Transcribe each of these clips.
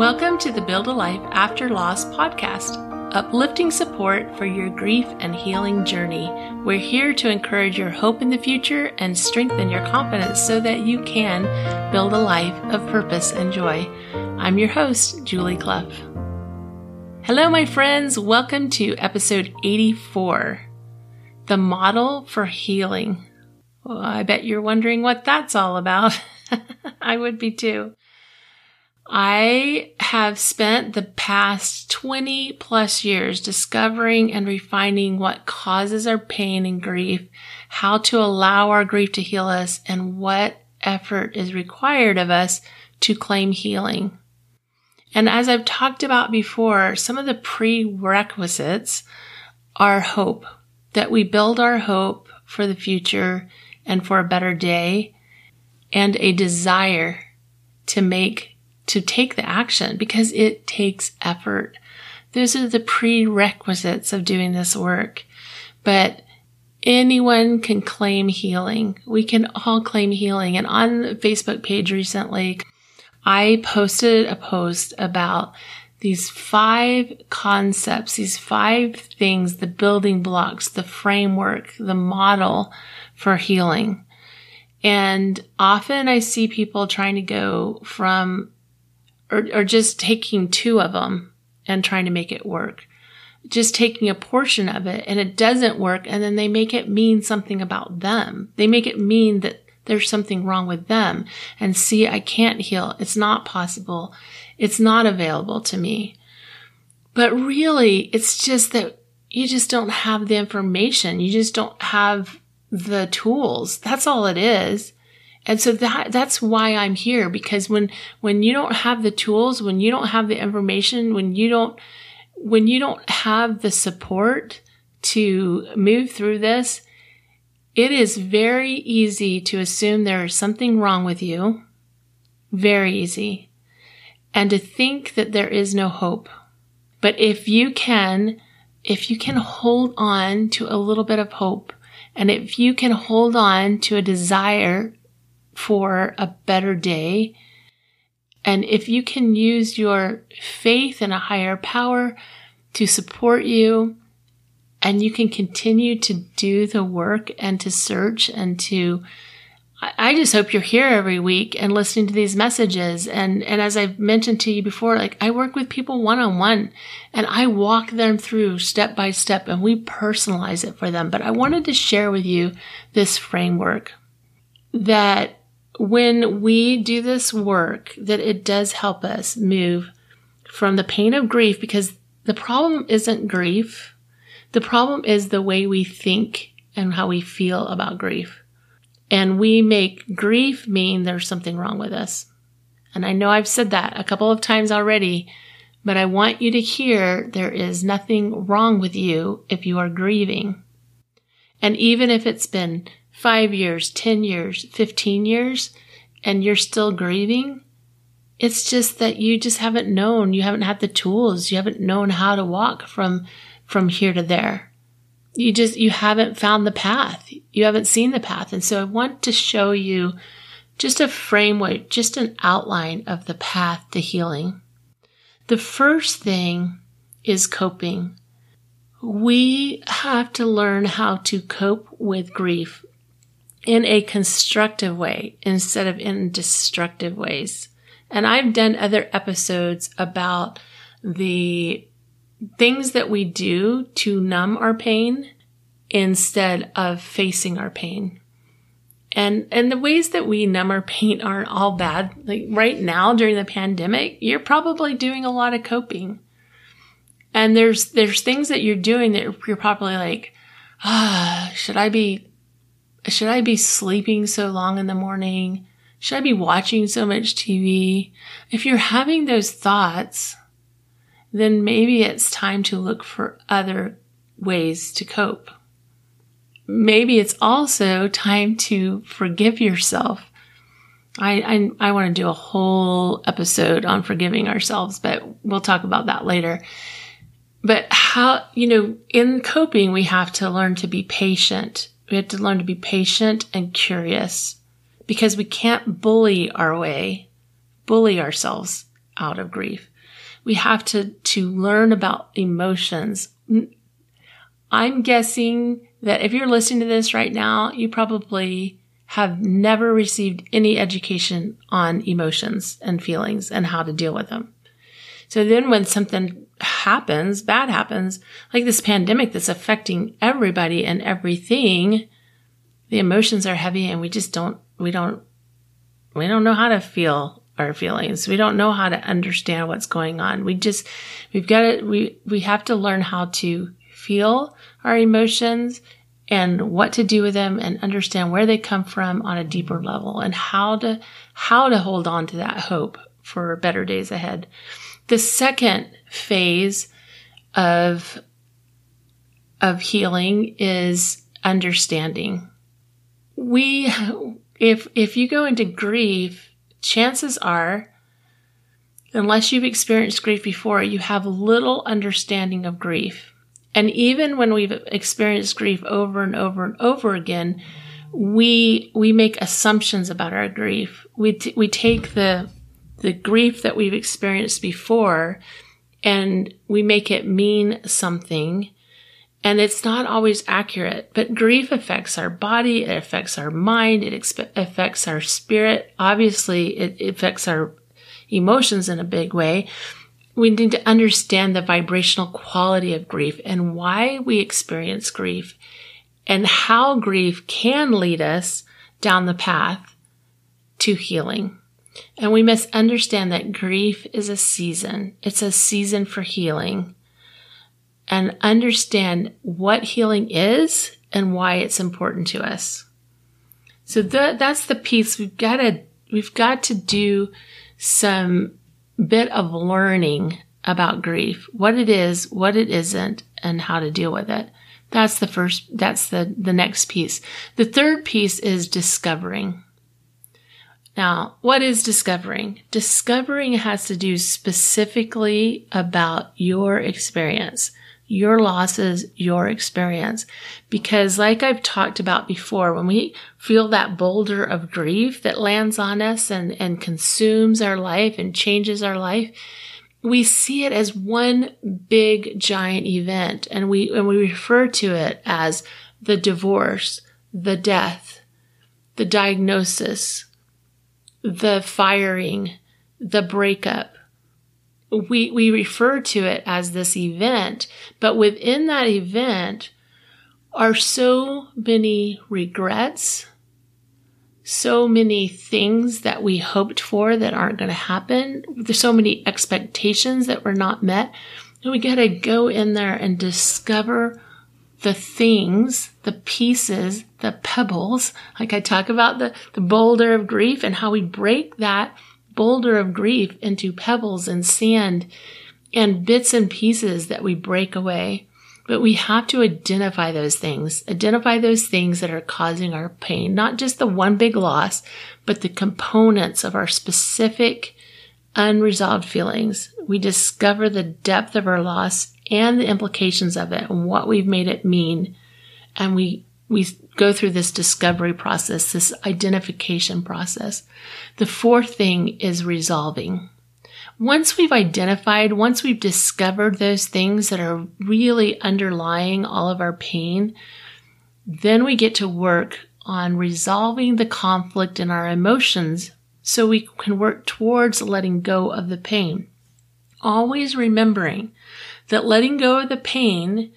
Welcome to the Build a Life After Loss podcast, uplifting support for your grief and healing journey. We're here to encourage your hope in the future and strengthen your confidence so that you can build a life of purpose and joy. I'm your host, Julie Clough. Hello, my friends. Welcome to episode 84 The Model for Healing. Well, I bet you're wondering what that's all about. I would be too. I have spent the past 20 plus years discovering and refining what causes our pain and grief, how to allow our grief to heal us, and what effort is required of us to claim healing. And as I've talked about before, some of the prerequisites are hope, that we build our hope for the future and for a better day, and a desire to make to take the action because it takes effort. Those are the prerequisites of doing this work. But anyone can claim healing. We can all claim healing. And on the Facebook page recently, I posted a post about these five concepts, these five things, the building blocks, the framework, the model for healing. And often I see people trying to go from or, or just taking two of them and trying to make it work. Just taking a portion of it and it doesn't work. And then they make it mean something about them. They make it mean that there's something wrong with them and see, I can't heal. It's not possible. It's not available to me. But really, it's just that you just don't have the information. You just don't have the tools. That's all it is. And so that, that's why I'm here because when, when you don't have the tools, when you don't have the information, when you don't, when you don't have the support to move through this, it is very easy to assume there is something wrong with you. Very easy. And to think that there is no hope. But if you can, if you can hold on to a little bit of hope, and if you can hold on to a desire for a better day. And if you can use your faith in a higher power to support you, and you can continue to do the work and to search and to I just hope you're here every week and listening to these messages. And, and as I've mentioned to you before, like I work with people one on one and I walk them through step by step and we personalize it for them. But I wanted to share with you this framework that when we do this work, that it does help us move from the pain of grief because the problem isn't grief. The problem is the way we think and how we feel about grief. And we make grief mean there's something wrong with us. And I know I've said that a couple of times already, but I want you to hear there is nothing wrong with you if you are grieving. And even if it's been five years, 10 years, 15 years, and you're still grieving, it's just that you just haven't known, you haven't had the tools, you haven't known how to walk from, from here to there. You just, you haven't found the path. You haven't seen the path. And so I want to show you just a framework, just an outline of the path to healing. The first thing is coping. We have to learn how to cope with grief in a constructive way instead of in destructive ways. And I've done other episodes about the things that we do to numb our pain instead of facing our pain. And, and the ways that we numb our pain aren't all bad. Like right now during the pandemic, you're probably doing a lot of coping. And there's, there's things that you're doing that you're probably like, ah, should I be should I be sleeping so long in the morning? Should I be watching so much TV? If you're having those thoughts, then maybe it's time to look for other ways to cope. Maybe it's also time to forgive yourself. I, I, I want to do a whole episode on forgiving ourselves, but we'll talk about that later. But how, you know, in coping, we have to learn to be patient we have to learn to be patient and curious because we can't bully our way, bully ourselves out of grief. We have to, to learn about emotions. I'm guessing that if you're listening to this right now, you probably have never received any education on emotions and feelings and how to deal with them. So then when something happens, bad happens, like this pandemic that's affecting everybody and everything, the emotions are heavy and we just don't, we don't, we don't know how to feel our feelings. We don't know how to understand what's going on. We just, we've got to, we, we have to learn how to feel our emotions and what to do with them and understand where they come from on a deeper level and how to, how to hold on to that hope for better days ahead. The second phase of, of healing is understanding. We, if, if you go into grief, chances are, unless you've experienced grief before, you have little understanding of grief. And even when we've experienced grief over and over and over again, we, we make assumptions about our grief. We, t- we take the the grief that we've experienced before and we make it mean something. And it's not always accurate, but grief affects our body. It affects our mind. It expe- affects our spirit. Obviously, it affects our emotions in a big way. We need to understand the vibrational quality of grief and why we experience grief and how grief can lead us down the path to healing. And we must understand that grief is a season. It's a season for healing. And understand what healing is and why it's important to us. So the, that's the piece we've got to, we've got to do some bit of learning about grief, what it is, what it isn't, and how to deal with it. That's the first, that's the, the next piece. The third piece is discovering. Now, what is discovering? Discovering has to do specifically about your experience, your losses, your experience. Because like I've talked about before, when we feel that boulder of grief that lands on us and, and consumes our life and changes our life, we see it as one big giant event and we, and we refer to it as the divorce, the death, the diagnosis, the firing, the breakup. We, we refer to it as this event, but within that event are so many regrets, so many things that we hoped for that aren't going to happen. There's so many expectations that were not met. And we got to go in there and discover the things, the pieces, the pebbles, like I talk about the, the boulder of grief and how we break that boulder of grief into pebbles and sand and bits and pieces that we break away. But we have to identify those things, identify those things that are causing our pain, not just the one big loss, but the components of our specific unresolved feelings. We discover the depth of our loss and the implications of it and what we've made it mean. And we, we go through this discovery process, this identification process. The fourth thing is resolving. Once we've identified, once we've discovered those things that are really underlying all of our pain, then we get to work on resolving the conflict in our emotions so we can work towards letting go of the pain. Always remembering that letting go of the pain,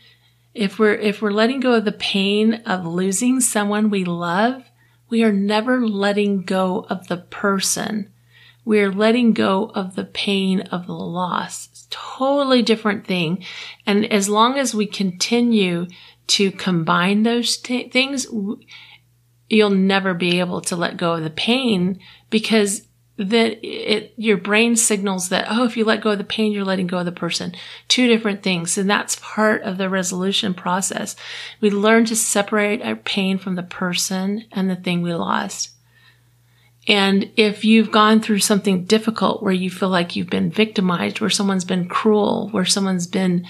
if we're, if we're letting go of the pain of losing someone we love, we are never letting go of the person. We are letting go of the pain of the loss. It's totally different thing. And as long as we continue to combine those t- things, you'll never be able to let go of the pain because that it your brain signals that oh if you let go of the pain you're letting go of the person. Two different things. And that's part of the resolution process. We learn to separate our pain from the person and the thing we lost. And if you've gone through something difficult where you feel like you've been victimized where someone's been cruel where someone's been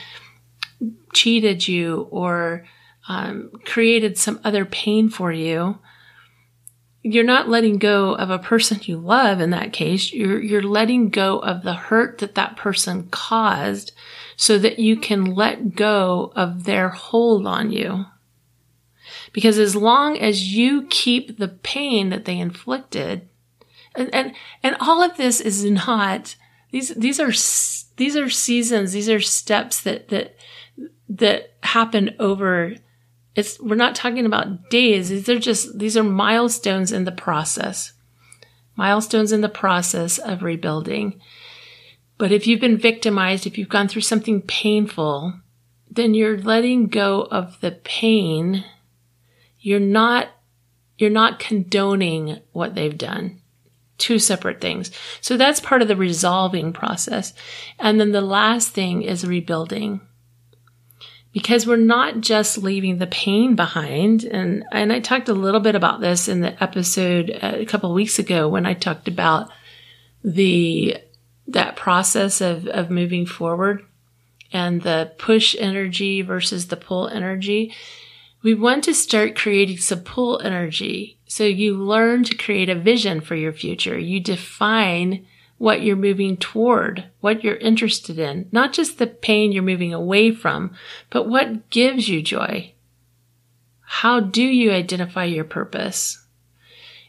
cheated you or um, created some other pain for you you're not letting go of a person you love in that case. You're, you're letting go of the hurt that that person caused so that you can let go of their hold on you. Because as long as you keep the pain that they inflicted, and, and, and all of this is not, these, these are, these are seasons, these are steps that, that, that happen over it's, we're not talking about days. These are just, these are milestones in the process. Milestones in the process of rebuilding. But if you've been victimized, if you've gone through something painful, then you're letting go of the pain. You're not, you're not condoning what they've done. Two separate things. So that's part of the resolving process. And then the last thing is rebuilding because we're not just leaving the pain behind. And, and I talked a little bit about this in the episode uh, a couple weeks ago when I talked about the, that process of, of moving forward and the push energy versus the pull energy. We want to start creating some pull energy. So you learn to create a vision for your future. You define what you're moving toward, what you're interested in, not just the pain you're moving away from, but what gives you joy. How do you identify your purpose?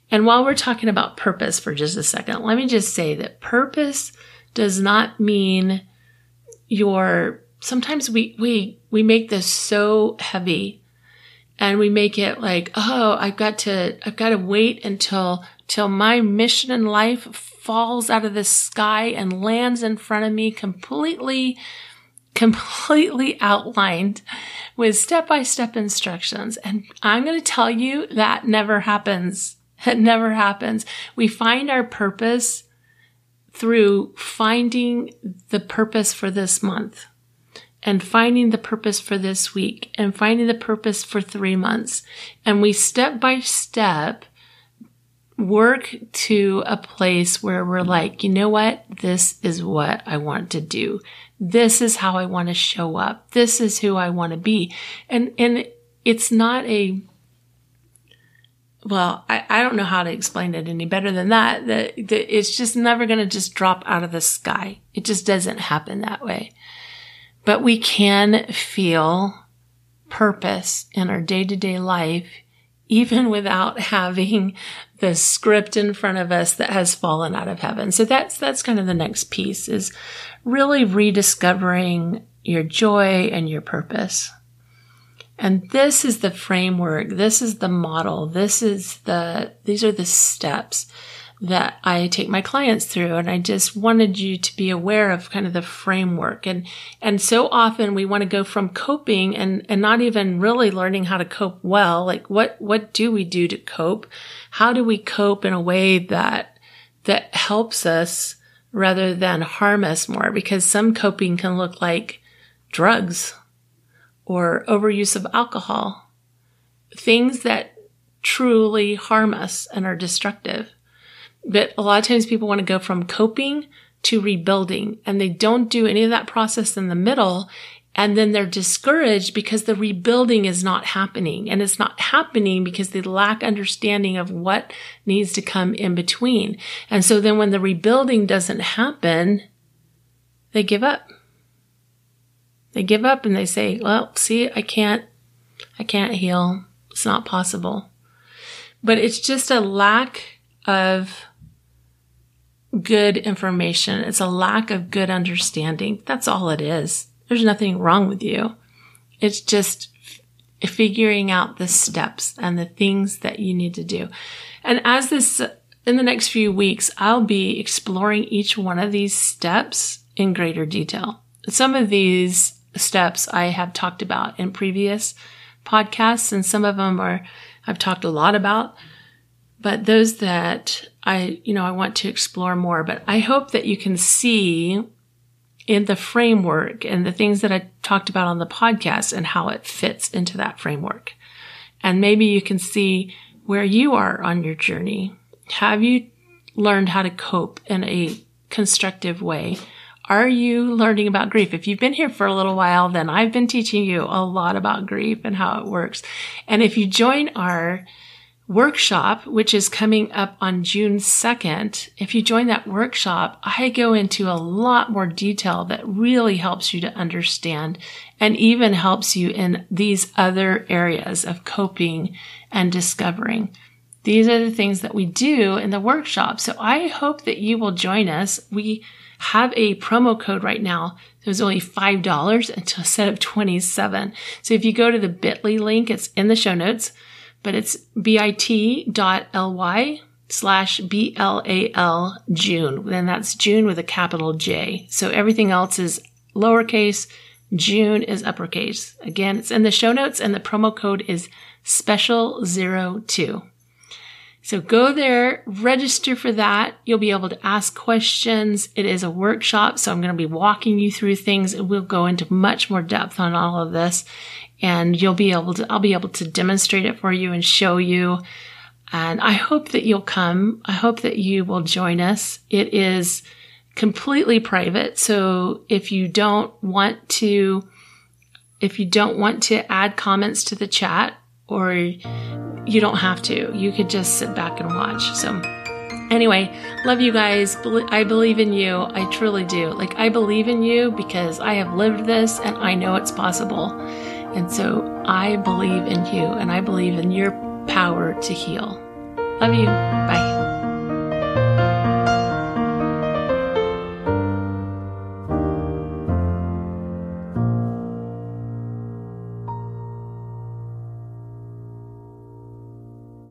And while we're talking about purpose for just a second, let me just say that purpose does not mean your, sometimes we, we, we make this so heavy and we make it like, oh, I've got to, I've got to wait until, till my mission in life falls out of the sky and lands in front of me completely, completely outlined with step by step instructions. And I'm going to tell you that never happens. It never happens. We find our purpose through finding the purpose for this month and finding the purpose for this week and finding the purpose for three months. And we step by step work to a place where we're like, you know what? This is what I want to do. This is how I want to show up. This is who I want to be. And, and it's not a, well, I, I don't know how to explain it any better than that. That, that it's just never going to just drop out of the sky. It just doesn't happen that way. But we can feel purpose in our day to day life even without having the script in front of us that has fallen out of heaven. So that's, that's kind of the next piece is really rediscovering your joy and your purpose. And this is the framework. This is the model. This is the, these are the steps that I take my clients through. And I just wanted you to be aware of kind of the framework. And, and so often we want to go from coping and, and not even really learning how to cope well. Like what, what do we do to cope? How do we cope in a way that, that helps us rather than harm us more? Because some coping can look like drugs or overuse of alcohol, things that truly harm us and are destructive. But a lot of times people want to go from coping to rebuilding and they don't do any of that process in the middle. And then they're discouraged because the rebuilding is not happening and it's not happening because they lack understanding of what needs to come in between. And so then when the rebuilding doesn't happen, they give up. They give up and they say, well, see, I can't, I can't heal. It's not possible. But it's just a lack of good information. It's a lack of good understanding. That's all it is. There's nothing wrong with you. It's just f- figuring out the steps and the things that you need to do. And as this, in the next few weeks, I'll be exploring each one of these steps in greater detail. Some of these steps I have talked about in previous podcasts, and some of them are, I've talked a lot about. But those that I, you know, I want to explore more, but I hope that you can see in the framework and the things that I talked about on the podcast and how it fits into that framework. And maybe you can see where you are on your journey. Have you learned how to cope in a constructive way? Are you learning about grief? If you've been here for a little while, then I've been teaching you a lot about grief and how it works. And if you join our workshop, which is coming up on June 2nd, if you join that workshop, I go into a lot more detail that really helps you to understand and even helps you in these other areas of coping and discovering. These are the things that we do in the workshop. So I hope that you will join us. We have a promo code right now. It was only $5 until set of 27. So if you go to the bit.ly link, it's in the show notes but it's bit.ly slash B-L-A-L June. Then that's June with a capital J. So everything else is lowercase. June is uppercase. Again, it's in the show notes and the promo code is special zero two. So go there, register for that. You'll be able to ask questions. It is a workshop, so I'm going to be walking you through things. We'll go into much more depth on all of this and you'll be able to, I'll be able to demonstrate it for you and show you. And I hope that you'll come. I hope that you will join us. It is completely private. So if you don't want to, if you don't want to add comments to the chat or you don't have to, you could just sit back and watch. So anyway, love you guys. I believe in you. I truly do. Like I believe in you because I have lived this and I know it's possible. And so I believe in you and I believe in your power to heal. Love you. Bye.